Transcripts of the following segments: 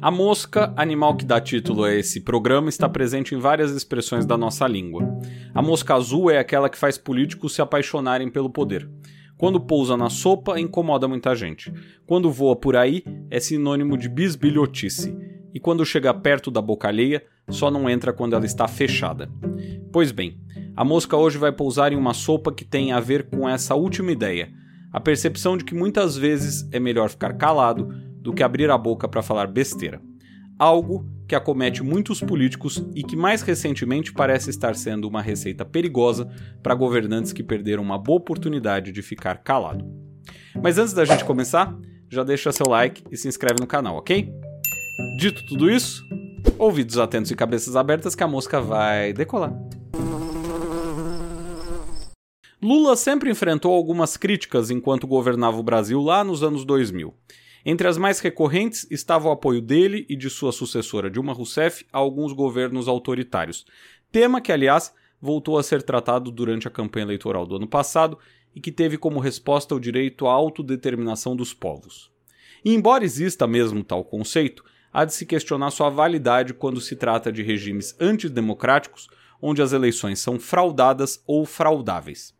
A mosca, animal que dá título a esse programa, está presente em várias expressões da nossa língua. A mosca azul é aquela que faz políticos se apaixonarem pelo poder. Quando pousa na sopa, incomoda muita gente. Quando voa por aí, é sinônimo de bisbilhotice. E quando chega perto da boca alheia, só não entra quando ela está fechada. Pois bem, a mosca hoje vai pousar em uma sopa que tem a ver com essa última ideia, a percepção de que muitas vezes é melhor ficar calado do que abrir a boca para falar besteira. Algo que acomete muitos políticos e que mais recentemente parece estar sendo uma receita perigosa para governantes que perderam uma boa oportunidade de ficar calado. Mas antes da gente começar, já deixa seu like e se inscreve no canal, ok? Dito tudo isso, ouvidos atentos e cabeças abertas que a mosca vai decolar. Lula sempre enfrentou algumas críticas enquanto governava o Brasil lá nos anos 2000. Entre as mais recorrentes estava o apoio dele e de sua sucessora Dilma Rousseff a alguns governos autoritários, tema que, aliás, voltou a ser tratado durante a campanha eleitoral do ano passado e que teve como resposta o direito à autodeterminação dos povos. E embora exista mesmo tal conceito, há de se questionar sua validade quando se trata de regimes antidemocráticos onde as eleições são fraudadas ou fraudáveis.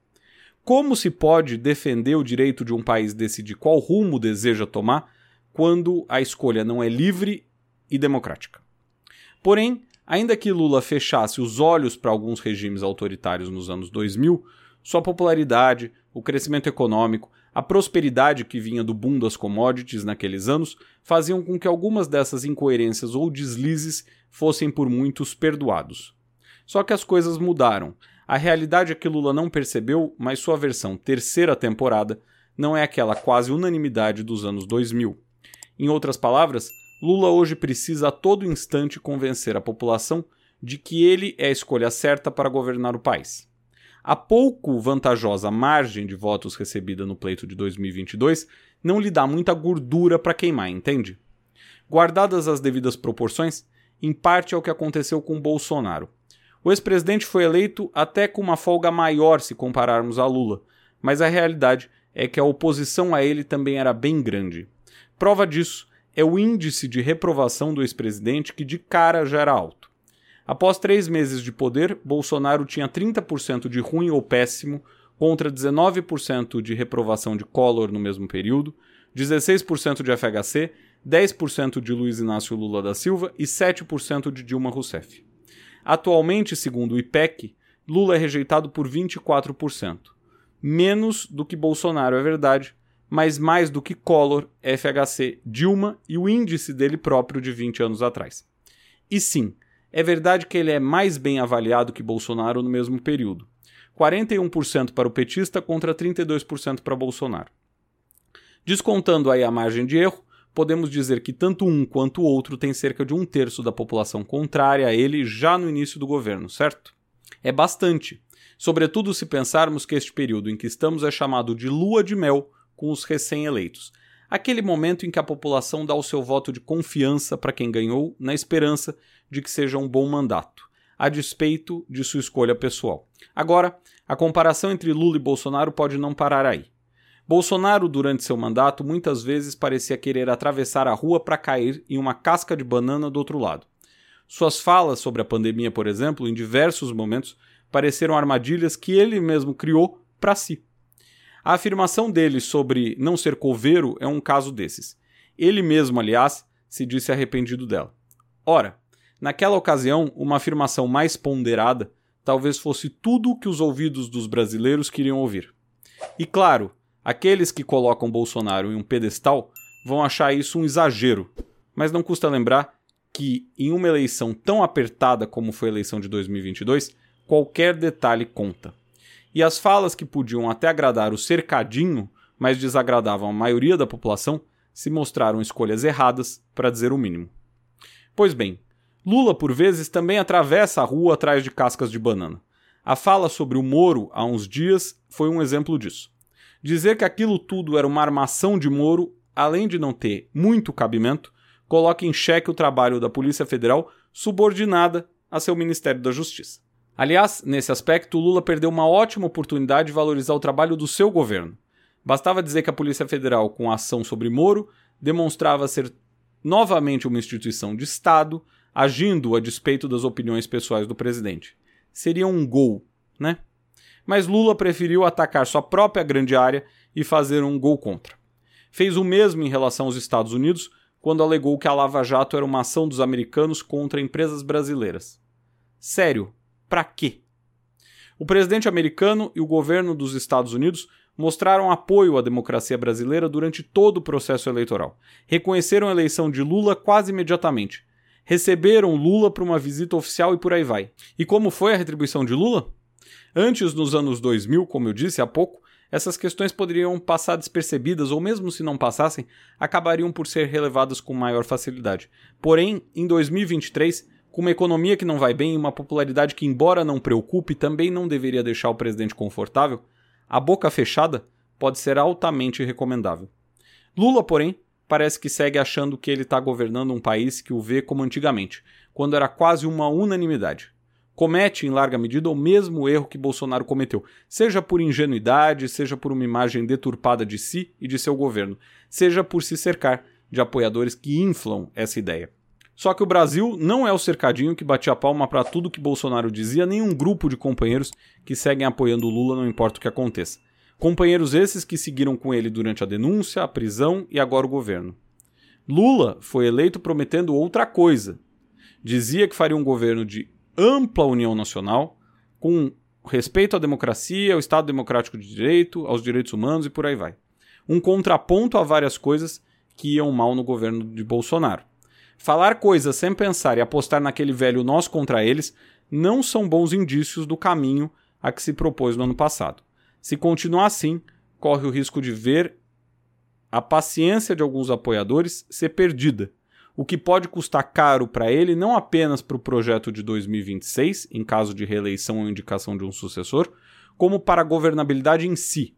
Como se pode defender o direito de um país decidir qual rumo deseja tomar quando a escolha não é livre e democrática? Porém, ainda que Lula fechasse os olhos para alguns regimes autoritários nos anos 2000, sua popularidade, o crescimento econômico, a prosperidade que vinha do boom das commodities naqueles anos faziam com que algumas dessas incoerências ou deslizes fossem por muitos perdoados. Só que as coisas mudaram. A realidade é que Lula não percebeu, mas sua versão terceira temporada não é aquela quase unanimidade dos anos 2000. Em outras palavras, Lula hoje precisa a todo instante convencer a população de que ele é a escolha certa para governar o país. A pouco vantajosa margem de votos recebida no pleito de 2022 não lhe dá muita gordura para queimar, entende? Guardadas as devidas proporções, em parte é o que aconteceu com Bolsonaro. O ex-presidente foi eleito até com uma folga maior se compararmos a Lula, mas a realidade é que a oposição a ele também era bem grande. Prova disso é o índice de reprovação do ex-presidente, que de cara já era alto. Após três meses de poder, Bolsonaro tinha 30% de ruim ou péssimo, contra 19% de reprovação de Collor no mesmo período, 16% de FHC, 10% de Luiz Inácio Lula da Silva e 7% de Dilma Rousseff. Atualmente, segundo o IPEC, Lula é rejeitado por 24%. Menos do que Bolsonaro, é verdade, mas mais do que Collor, FHC, Dilma e o índice dele próprio de 20 anos atrás. E sim, é verdade que ele é mais bem avaliado que Bolsonaro no mesmo período. 41% para o petista contra 32% para Bolsonaro. Descontando aí a margem de erro, podemos dizer que tanto um quanto o outro tem cerca de um terço da população contrária a ele já no início do governo, certo? É bastante, sobretudo se pensarmos que este período em que estamos é chamado de lua de mel com os recém-eleitos, aquele momento em que a população dá o seu voto de confiança para quem ganhou, na esperança de que seja um bom mandato, a despeito de sua escolha pessoal. Agora, a comparação entre Lula e Bolsonaro pode não parar aí. Bolsonaro, durante seu mandato, muitas vezes parecia querer atravessar a rua para cair em uma casca de banana do outro lado. Suas falas sobre a pandemia, por exemplo, em diversos momentos, pareceram armadilhas que ele mesmo criou para si. A afirmação dele sobre não ser coveiro é um caso desses. Ele mesmo, aliás, se disse arrependido dela. Ora, naquela ocasião, uma afirmação mais ponderada talvez fosse tudo o que os ouvidos dos brasileiros queriam ouvir. E claro, Aqueles que colocam Bolsonaro em um pedestal vão achar isso um exagero, mas não custa lembrar que, em uma eleição tão apertada como foi a eleição de 2022, qualquer detalhe conta. E as falas que podiam até agradar o cercadinho, mas desagradavam a maioria da população, se mostraram escolhas erradas, para dizer o mínimo. Pois bem, Lula, por vezes, também atravessa a rua atrás de cascas de banana. A fala sobre o Moro há uns dias foi um exemplo disso. Dizer que aquilo tudo era uma armação de Moro, além de não ter muito cabimento, coloca em xeque o trabalho da Polícia Federal subordinada a seu Ministério da Justiça. Aliás, nesse aspecto, Lula perdeu uma ótima oportunidade de valorizar o trabalho do seu governo. Bastava dizer que a Polícia Federal, com a ação sobre Moro, demonstrava ser novamente uma instituição de Estado, agindo a despeito das opiniões pessoais do presidente. Seria um gol, né? Mas Lula preferiu atacar sua própria grande área e fazer um gol contra. Fez o mesmo em relação aos Estados Unidos, quando alegou que a Lava Jato era uma ação dos americanos contra empresas brasileiras. Sério, para quê? O presidente americano e o governo dos Estados Unidos mostraram apoio à democracia brasileira durante todo o processo eleitoral. Reconheceram a eleição de Lula quase imediatamente. Receberam Lula para uma visita oficial e por aí vai. E como foi a retribuição de Lula? Antes, nos anos 2000, como eu disse há pouco, essas questões poderiam passar despercebidas ou, mesmo se não passassem, acabariam por ser relevadas com maior facilidade. Porém, em 2023, com uma economia que não vai bem e uma popularidade que, embora não preocupe, também não deveria deixar o presidente confortável, a boca fechada pode ser altamente recomendável. Lula, porém, parece que segue achando que ele está governando um país que o vê como antigamente, quando era quase uma unanimidade. Comete, em larga medida, o mesmo erro que Bolsonaro cometeu, seja por ingenuidade, seja por uma imagem deturpada de si e de seu governo, seja por se cercar de apoiadores que inflam essa ideia. Só que o Brasil não é o cercadinho que batia palma para tudo que Bolsonaro dizia, nem um grupo de companheiros que seguem apoiando o Lula, não importa o que aconteça. Companheiros esses que seguiram com ele durante a denúncia, a prisão e agora o governo. Lula foi eleito prometendo outra coisa. Dizia que faria um governo de ampla união nacional, com respeito à democracia, ao Estado Democrático de Direito, aos direitos humanos e por aí vai. Um contraponto a várias coisas que iam mal no governo de Bolsonaro. Falar coisas sem pensar e apostar naquele velho nós contra eles não são bons indícios do caminho a que se propôs no ano passado. Se continuar assim, corre o risco de ver a paciência de alguns apoiadores ser perdida, o que pode custar caro para ele não apenas para o projeto de 2026, em caso de reeleição ou indicação de um sucessor, como para a governabilidade em si,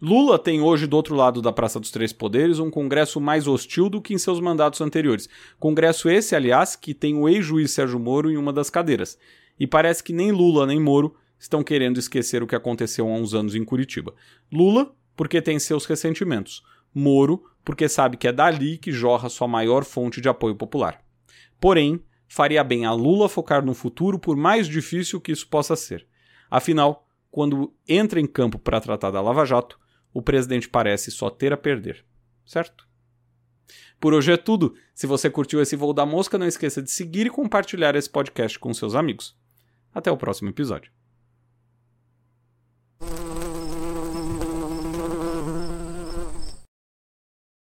Lula tem hoje, do outro lado da Praça dos Três Poderes, um Congresso mais hostil do que em seus mandatos anteriores. Congresso esse, aliás, que tem o ex-juiz Sérgio Moro em uma das cadeiras. E parece que nem Lula nem Moro estão querendo esquecer o que aconteceu há uns anos em Curitiba. Lula, porque tem seus ressentimentos. Moro, porque sabe que é dali que jorra sua maior fonte de apoio popular. Porém, faria bem a Lula focar no futuro, por mais difícil que isso possa ser. Afinal, quando entra em campo para tratar da Lava Jato, o presidente parece só ter a perder. Certo? Por hoje é tudo. Se você curtiu esse voo da mosca, não esqueça de seguir e compartilhar esse podcast com seus amigos. Até o próximo episódio.